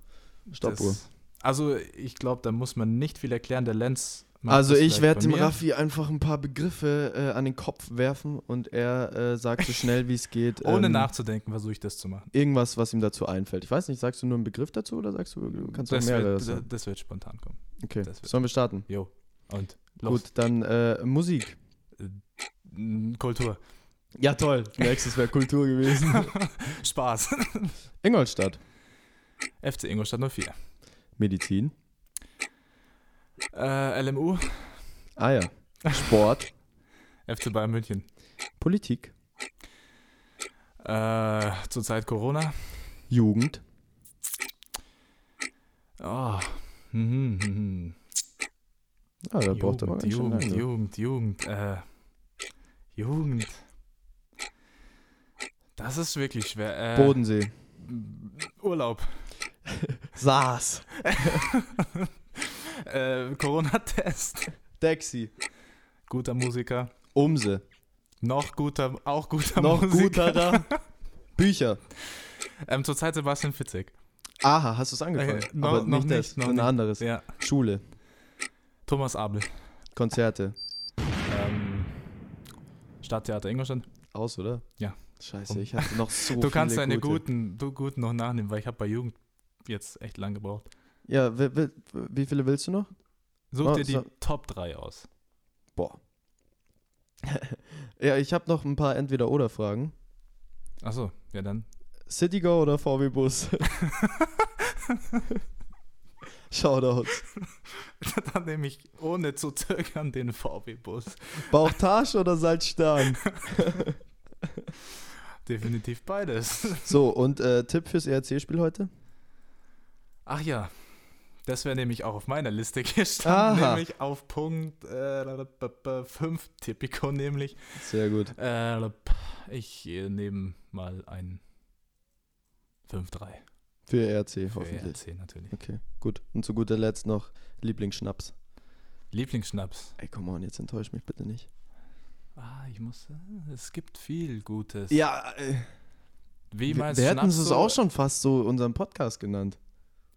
Stoppuhr. Das- Also, ich glaube, da muss man nicht viel erklären. Der Lenz. Also das ich werde dem. Raffi einfach ein paar Begriffe äh, an den Kopf werfen und er äh, sagt so schnell [laughs] wie es geht. Ohne ähm, nachzudenken, versuche ich das zu machen. Irgendwas, was ihm dazu einfällt. Ich weiß nicht, sagst du nur einen Begriff dazu oder sagst du, kannst du Das mehrere wird, sagen? das wird spontan kommen. Okay, das sollen wir starten? Jo. Und los. Gut, dann äh, Musik. Mm, Kultur. Ja, toll. Nächstes wäre Kultur gewesen. [laughs] Spaß. Ingolstadt. FC Ingolstadt 04. Medizin. Äh, LMU. Ah ja. Sport. [laughs] FC Bayern München. Politik. Äh, zurzeit Corona. Jugend. Oh. Mhm, mhm. Ah, da braucht er mal Jugend, Jugend, lange. Jugend, Jugend, äh, Jugend. Das ist wirklich schwer. Äh, Bodensee. Urlaub. [laughs] Saas. [laughs] äh, Corona-Test. Dexi. Guter Musiker. Umse. Noch guter, auch guter Noch Musiker. guterer. Bücher. Ähm, zurzeit Sebastian Fitzek. Aha, hast du es angefangen? Äh, noch- Aber noch nicht das, noch ein anderes. Ja. Schule. Thomas Abel. Konzerte. Ähm, Stadttheater Ingolstadt. Aus, oder? Ja. Scheiße, ich hatte noch so du kannst deine gute. guten, du guten noch nachnehmen, weil ich habe bei Jugend jetzt echt lang gebraucht. Ja, wie, wie, wie viele willst du noch? Such Oh, dir die so- Top 3 aus. Boah. [laughs] ja, ich habe noch ein paar Entweder-Oder-Fragen. Achso, ja dann. Citygo oder VW Bus? [laughs] Shoutouts. [laughs] dann nehme ich ohne zu zögern den VW-Bus. Bauchtasche oder Salzstern? Definitiv beides. So, und äh, Tipp fürs ERC-Spiel heute? Ach ja, das wäre nämlich auch auf meiner Liste [laughs] gestanden, Aha. nämlich auf Punkt 5 Tipico nämlich. Sehr gut. Äh, ich äh, nehme mal ein 5-3 Für ERC für hoffentlich. ERC natürlich. Okay, gut. Und zu guter Letzt noch Lieblingsschnaps. Lieblingsschnaps. Ey, come on, jetzt enttäusch mich bitte nicht. Ah, ich muss. äh, Es gibt viel Gutes. Ja, äh, Wie wir, meinst wir du, hätten es auch schon fast so unseren Podcast genannt.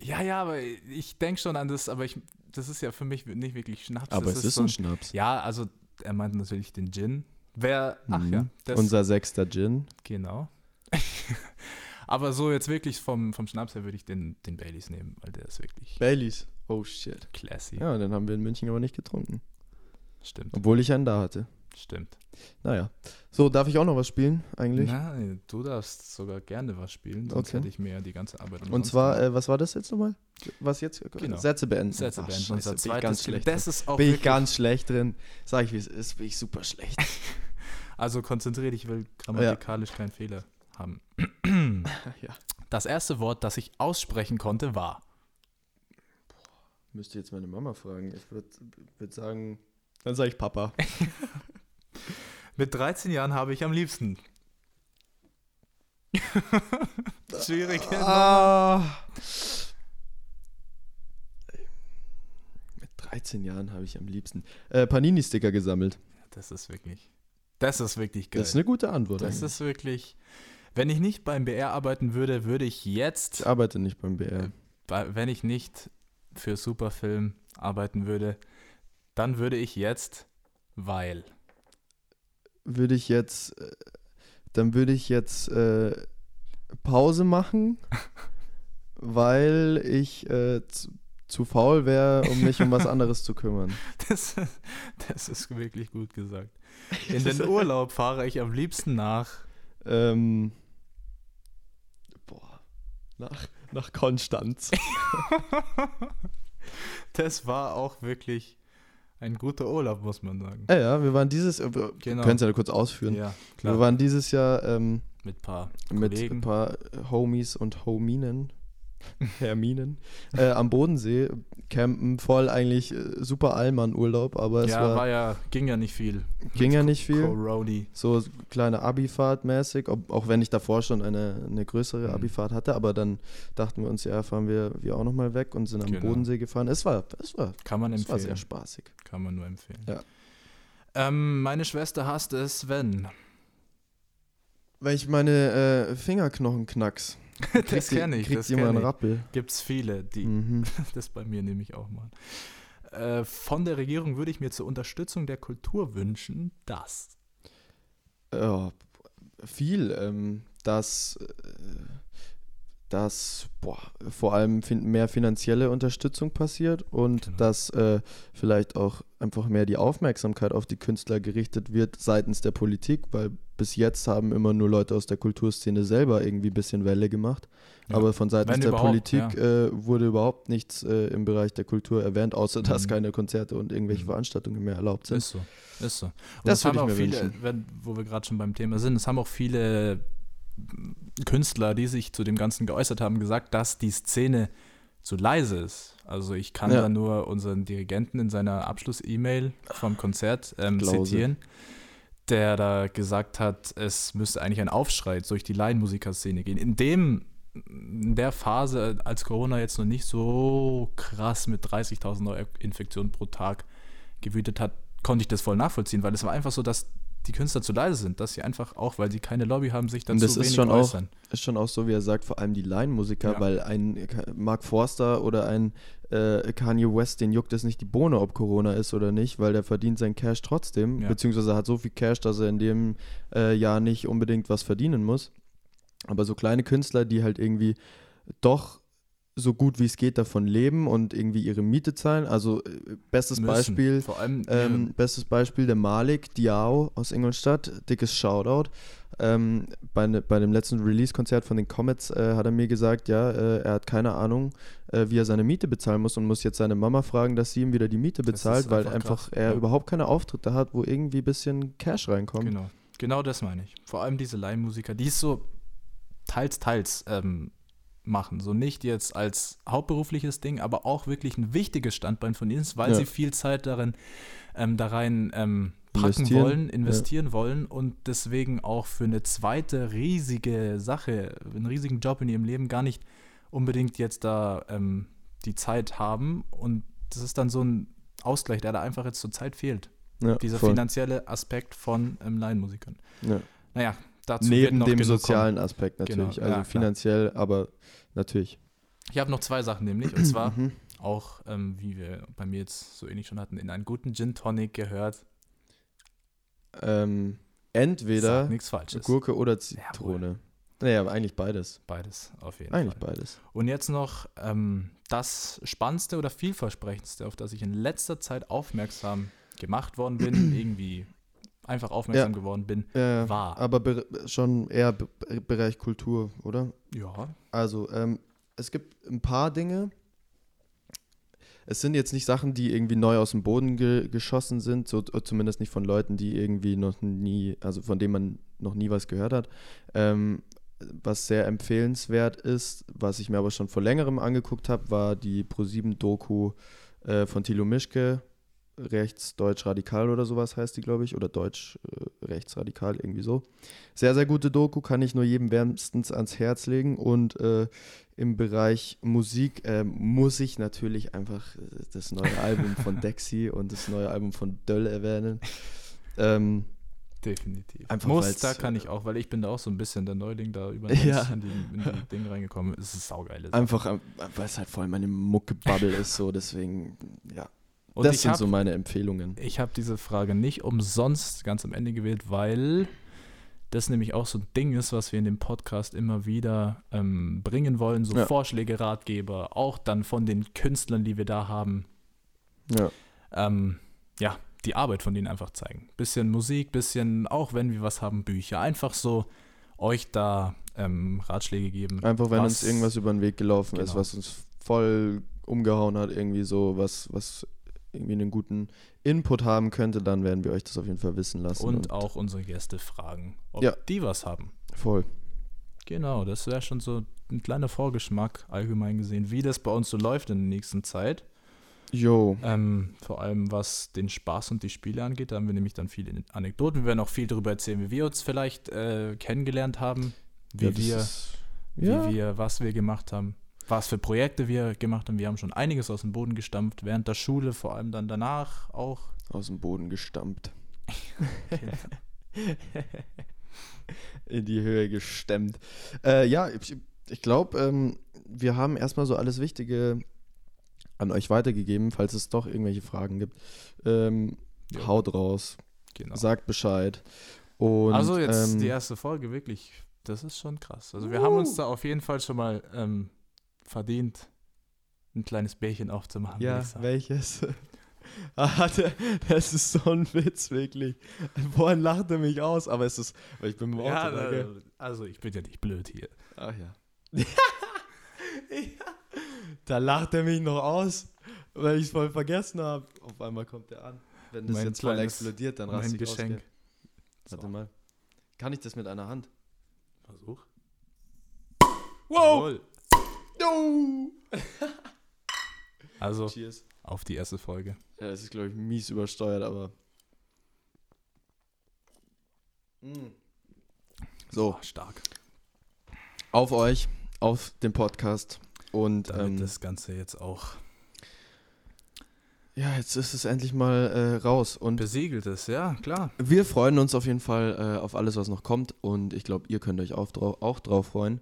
Ja, ja, aber ich denke schon an das, aber ich, das ist ja für mich nicht wirklich Schnaps. Aber es ist so ein Schnaps. Ja, also er meint natürlich den Gin. Wer, ach Mhm. ja, das, Unser sechster Gin. genau. [laughs] aber so jetzt wirklich vom, vom Schnaps her würde ich den, den Baileys nehmen, weil der ist wirklich Baileys. Oh shit. classy. Ja, den haben wir in München aber nicht getrunken. Stimmt, Obwohl ich einen da hatte. Stimmt. Naja. So, darf ich auch noch was spielen eigentlich? Nein, du darfst sogar gerne was spielen, sonst Okay. hätte ich mir ja die ganze Arbeit Und zwar, äh, was war das jetzt nochmal? Was jetzt? Genau. Sätze beenden. Sätze Ach, beenden. Scheiße, Unser bin ich ganz schlecht. Das drin. ist auch bin ich ganz schlecht drin. Sag ich, wie es ist, bin ich super schlecht. [laughs] Also konzentriere dich, ich will grammatikalisch keinen Fehler haben. [clears throat] ja. Das erste Wort, das ich aussprechen konnte, war. Müsste jetzt meine Mama fragen. Ich würde würd sagen, dann sage ich Papa. [laughs] Mit 13 Jahren habe ich am liebsten. [laughs] Schwierig. Ah. Mit 13 Jahren habe ich am liebsten äh, Panini-Sticker gesammelt. Das ist wirklich. Das ist wirklich geil. Das ist eine gute Antwort. Das eigentlich. ist wirklich. Wenn ich nicht beim BR arbeiten würde, würde ich jetzt, ich arbeite nicht beim BR. bei- wenn ich nicht für Superfilm arbeiten würde, dann würde ich jetzt, weil. Würde ich jetzt, äh, dann würde ich jetzt äh, Pause machen, [laughs] weil ich äh, zu, zu faul wäre, um mich um was [laughs] anderes zu kümmern. Das, das ist wirklich gut gesagt. [laughs] In den Urlaub fahre ich am liebsten nach. Ähm, boah, nach, nach Konstanz. Das war auch wirklich ein guter Urlaub, muss man sagen. Ja, ja, wir waren dieses, äh, wir Genau. können es ja kurz ausführen. Ja, Wir klar. waren dieses Jahr ähm, Mit ein paar mit Kollegen. ein paar äh, Homies und Hominen, [laughs] Herminen, äh, am Bodensee campen, voll eigentlich äh, super Allmann-Urlaub, aber es ja, war, war ja, ging ja nicht viel. ging ja nicht viel. Coroni. So kleine Abifahrt mäßig, ob, auch wenn ich davor schon eine, eine größere Mhm. Abifahrt hatte, aber dann dachten wir uns, ja, fahren wir, wir auch nochmal weg und sind am Genau. Bodensee gefahren. Es war, es war, Kann man es war sehr spaßig. Kann man nur empfehlen. Ja. Ähm, meine Schwester hasst es, wenn. Weil ich meine äh, Fingerknochen knacks. [laughs] das kenne ich. Kriegt Das jemand einen ich. Rappel. Gibt's viele, die Mhm. [laughs] das bei mir nämlich auch machen. Äh, von der Regierung würde ich mir zur Unterstützung der Kultur wünschen, dass. Ja, viel, ähm, dass, äh, dass boah, vor allem mehr finanzielle Unterstützung passiert und Genau. dass äh, vielleicht auch einfach mehr die Aufmerksamkeit auf die Künstler gerichtet wird seitens der Politik, weil bis jetzt haben immer nur Leute aus der Kulturszene selber irgendwie ein bisschen Welle gemacht. Ja. Aber von seitens Wenn der Politik äh, wurde überhaupt nichts äh, im Bereich der Kultur erwähnt, außer dass Mhm. keine Konzerte und irgendwelche Mhm. Veranstaltungen mehr erlaubt sind. Ist so. Ist so. Und Das es haben auch viele, wenn, wo wir gerade schon beim Thema sind, es haben auch viele Künstler, die sich zu dem Ganzen geäußert haben, gesagt, dass die Szene zu leise ist. Also ich kann Ja. da nur unseren Dirigenten in seiner Abschluss-E-Mail vom Konzert ähm, zitieren, der da gesagt hat, es müsste eigentlich ein Aufschrei durch die Laienmusikerszene gehen. In dem in der Phase, als Corona jetzt noch nicht so krass mit 30.000 Neuinfektionen pro Tag gewütet hat, konnte ich das voll nachvollziehen, weil es war einfach so, dass die Künstler zu leise sind, dass sie einfach auch, weil sie keine Lobby haben, sich dazu das ist wenig schon auch- äußern. ist schon auch so, wie er sagt, vor allem die Line-Musiker, Ja. weil ein Mark Forster oder ein äh, Kanye West, den juckt es nicht die Bohne, ob Corona ist oder nicht, weil der verdient sein Cash trotzdem, Ja. beziehungsweise hat so viel Cash, dass er in dem äh, Jahr nicht unbedingt was verdienen muss. Aber so kleine Künstler, die halt irgendwie doch so gut wie es geht davon leben und irgendwie ihre Miete zahlen. Also äh, bestes Müssen. Beispiel, Vor allem, ähm, bestes Beispiel der Malik Diao aus Ingolstadt, dickes Shoutout. Ähm, bei, ne, bei dem letzten Release-Konzert von den Comets äh, hat er mir gesagt, ja, äh, er hat keine Ahnung, äh, wie er seine Miete bezahlen muss und muss jetzt seine Mama fragen, dass sie ihm wieder die Miete bezahlt, ist weil einfach einfach er ja. überhaupt keine Auftritte hat, wo irgendwie ein bisschen Cash reinkommt. Genau, genau das meine ich. Vor allem diese Leihmusiker, die es so teils, teils ähm, machen. So nicht jetzt als hauptberufliches Ding, aber auch wirklich ein wichtiges Standbein von ihnen ist, weil Ja. sie viel Zeit darin, ähm, da rein ähm, packen Investieren, wollen, investieren wollen und deswegen auch für eine zweite riesige Sache, einen riesigen Job in ihrem Leben gar nicht unbedingt jetzt da ähm, die Zeit haben. Und das ist dann so ein Ausgleich, der da einfach jetzt zur Zeit fehlt. Ja, Dieser voll. finanzielle Aspekt von ähm, Laienmusikern. Ja. Naja, dazu Neben dem sozialen Aspekt natürlich. Genau, also ja, finanziell, aber natürlich. kommen. Ich habe noch zwei Sachen nämlich. Und zwar Mhm. auch, ähm, wie wir bei mir jetzt so ähnlich schon hatten, in einen guten Gin Tonic gehört. Ähm, entweder. Gurke oder Zitrone. Naja, aber eigentlich beides. Beides, auf jeden Eigentlich Fall. beides. Und jetzt noch ähm, das Spannendste oder vielversprechendste, auf das ich in letzter Zeit aufmerksam gemacht worden bin, [clears throat] irgendwie einfach aufmerksam geworden bin, Ja, war. aber be schon eher be Bereich Kultur, oder? Ja, Also, ähm, es gibt ein paar Dinge. Es sind jetzt nicht Sachen, die irgendwie neu aus dem Boden ge geschossen sind, so äh, zumindest nicht von Leuten, die irgendwie noch nie, also von denen man noch nie was gehört hat. Ähm, was sehr empfehlenswert ist, was ich mir aber schon vor längerem angeguckt habe, war die Pro7-Doku äh, von Thilo Mischke, Rechts-Deutsch-Radikal oder sowas heißt die, glaube ich, oder Deutsch-Rechtsradikal, irgendwie so. Sehr, sehr gute Doku, kann ich nur jedem wärmstens ans Herz legen. Und äh, im Bereich Musik äh, muss ich natürlich einfach äh, das neue [laughs] Album von Dexy und das neue Album von Döll erwähnen. Ähm, definitiv. Einfach Muss, da kann äh, ich auch, weil ich bin da auch so ein bisschen der Neuling da über [laughs] Ja. in die, in die Dinge reingekommen. Es ist saugeil. einfach, äh, weil es halt vor allem eine Mucke-Bubble ist, so deswegen, ja. Und das sind habe so meine Empfehlungen. ich hab diese Frage nicht umsonst ganz am Ende gewählt, weil das nämlich auch so ein Ding ist, was wir in dem Podcast immer wieder ähm, bringen wollen. So Ja. Vorschläge, Ratgeber, auch dann von den Künstlern, die wir da haben. Ja. ähm, ja, die Arbeit von denen einfach zeigen. Bisschen Musik, bisschen, auch wenn wir was haben, Bücher. Einfach so euch da ähm, Ratschläge geben. Einfach, wenn was- uns irgendwas über den Weg gelaufen ist, Genau. was uns voll umgehauen hat, irgendwie so, was, was irgendwie einen guten Input haben könnte, dann werden wir euch das auf jeden Fall wissen lassen. Und auch unsere Gäste fragen, ob Ja. die was haben. voll. Genau, das wäre schon so ein kleiner Vorgeschmack, allgemein gesehen, wie das bei uns so läuft in der nächsten Zeit. Jo. Ähm, vor allem was den Spaß und die Spiele angeht, da haben wir nämlich dann viele Anekdoten. Wir werden auch viel darüber erzählen, wie wir uns vielleicht äh, kennengelernt haben, wie Ja, wir ist- wie ja. wir, was wir gemacht haben, was für Projekte wir gemacht haben. Wir haben schon einiges aus dem Boden gestampft, während der Schule, vor allem dann danach auch. aus dem Boden gestampft. [laughs] In die Höhe gestemmt. Äh, ja, ich, ich glaube, ähm, wir haben erstmal so alles Wichtige an euch weitergegeben, falls es doch irgendwelche Fragen gibt. Ähm, Ja. Haut raus, Genau. sagt Bescheid. Und, also jetzt ähm, die erste Folge, wirklich, das ist schon krass. Also wir haben uns da auf jeden Fall schon mal ähm, verdient, ein kleines Bärchen aufzumachen. Ja, welches? [laughs] ah, das ist so ein Witz, wirklich. Vorhin lacht er mich aus, aber es ist, weil ich bin Auto. ja, da, gell? da, also ich bin ja nicht blöd hier. Ach ja. [laughs] Da lacht er mich noch aus, weil ich es voll vergessen habe. Auf einmal kommt er an. Wenn das Mein jetzt voll explodiert, dann raste ich Geschenk. aus. Warte mal. Kann ich das mit einer Hand? Versuch. Wow! Jawohl. No! [laughs] Also Cheers. auf die erste Folge. Ja, das ist, glaube ich, mies übersteuert, aber. Mm. So, Oh, stark. auf euch, auf den Podcast. Und Damit ähm, das Ganze jetzt auch ja, jetzt ist es endlich mal äh, raus. Und besiegelt ist, ja, klar. Wir freuen uns auf jeden Fall äh, auf alles, was noch kommt und ich glaube, ihr könnt euch auch, drau auch drauf freuen.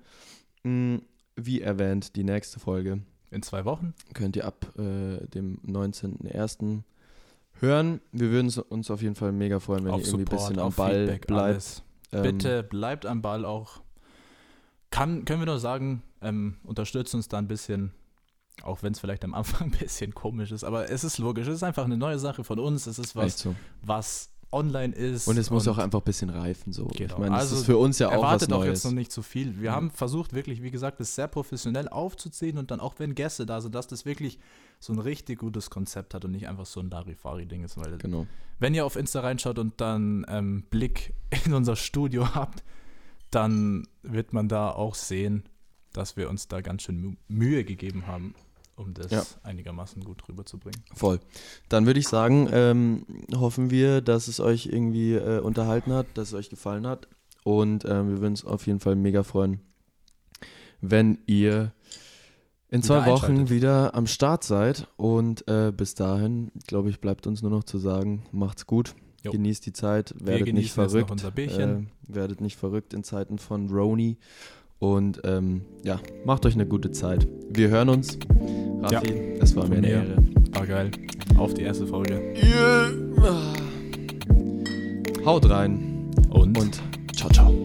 Mm, wie erwähnt, die nächste Folge In zwei Wochen. könnt ihr ab äh, dem 19.01. hören. Wir würden uns- auf jeden Fall mega freuen, wenn auf ihr irgendwie ein bisschen am Ball Feedback, bleibt. Ähm, Bitte bleibt am Ball auch. Kann, können wir nur sagen, ähm, unterstützt uns da ein bisschen, auch wenn es vielleicht am Anfang [laughs] ein bisschen komisch ist, aber es ist logisch, es ist einfach eine neue Sache von uns, es ist was, so. was online ist. Und es muss auch einfach ein bisschen reifen. So. Genau. Ich meine, das Also ist für uns ja auch was Erwartet auch Neues. jetzt noch nicht zu viel. Wir Ja. haben versucht, wirklich, wie gesagt, das sehr professionell aufzuziehen und dann auch, wenn Gäste da sind, dass das wirklich so ein richtig gutes Konzept hat und nicht einfach so ein Larifari-Ding ist. Weil, Genau. wenn ihr auf Insta reinschaut und dann ähm, Blick [laughs] in unser Studio habt, dann wird man da auch sehen, dass wir uns da ganz schön Mü- Mühe gegeben haben, um das Ja. einigermaßen gut rüberzubringen. Voll. Dann würde ich sagen, ähm, hoffen wir, dass es euch irgendwie äh, unterhalten hat, dass es euch gefallen hat. Und ähm, wir würden uns auf jeden Fall mega freuen, wenn ihr in zwei Wochen wieder am Start seid. Und äh, bis dahin, glaube ich, bleibt uns nur noch zu sagen, macht's gut. Jo. Genießt die Zeit, werdet nicht verrückt. Äh, werdet nicht verrückt in Zeiten von Roni. Und ähm, ja, macht euch eine gute Zeit. Wir hören uns. Raffi, ja. es war mir eine Ehre. War geil. Auf die erste Folge. Yeah. Haut rein. Und, Und ciao, ciao.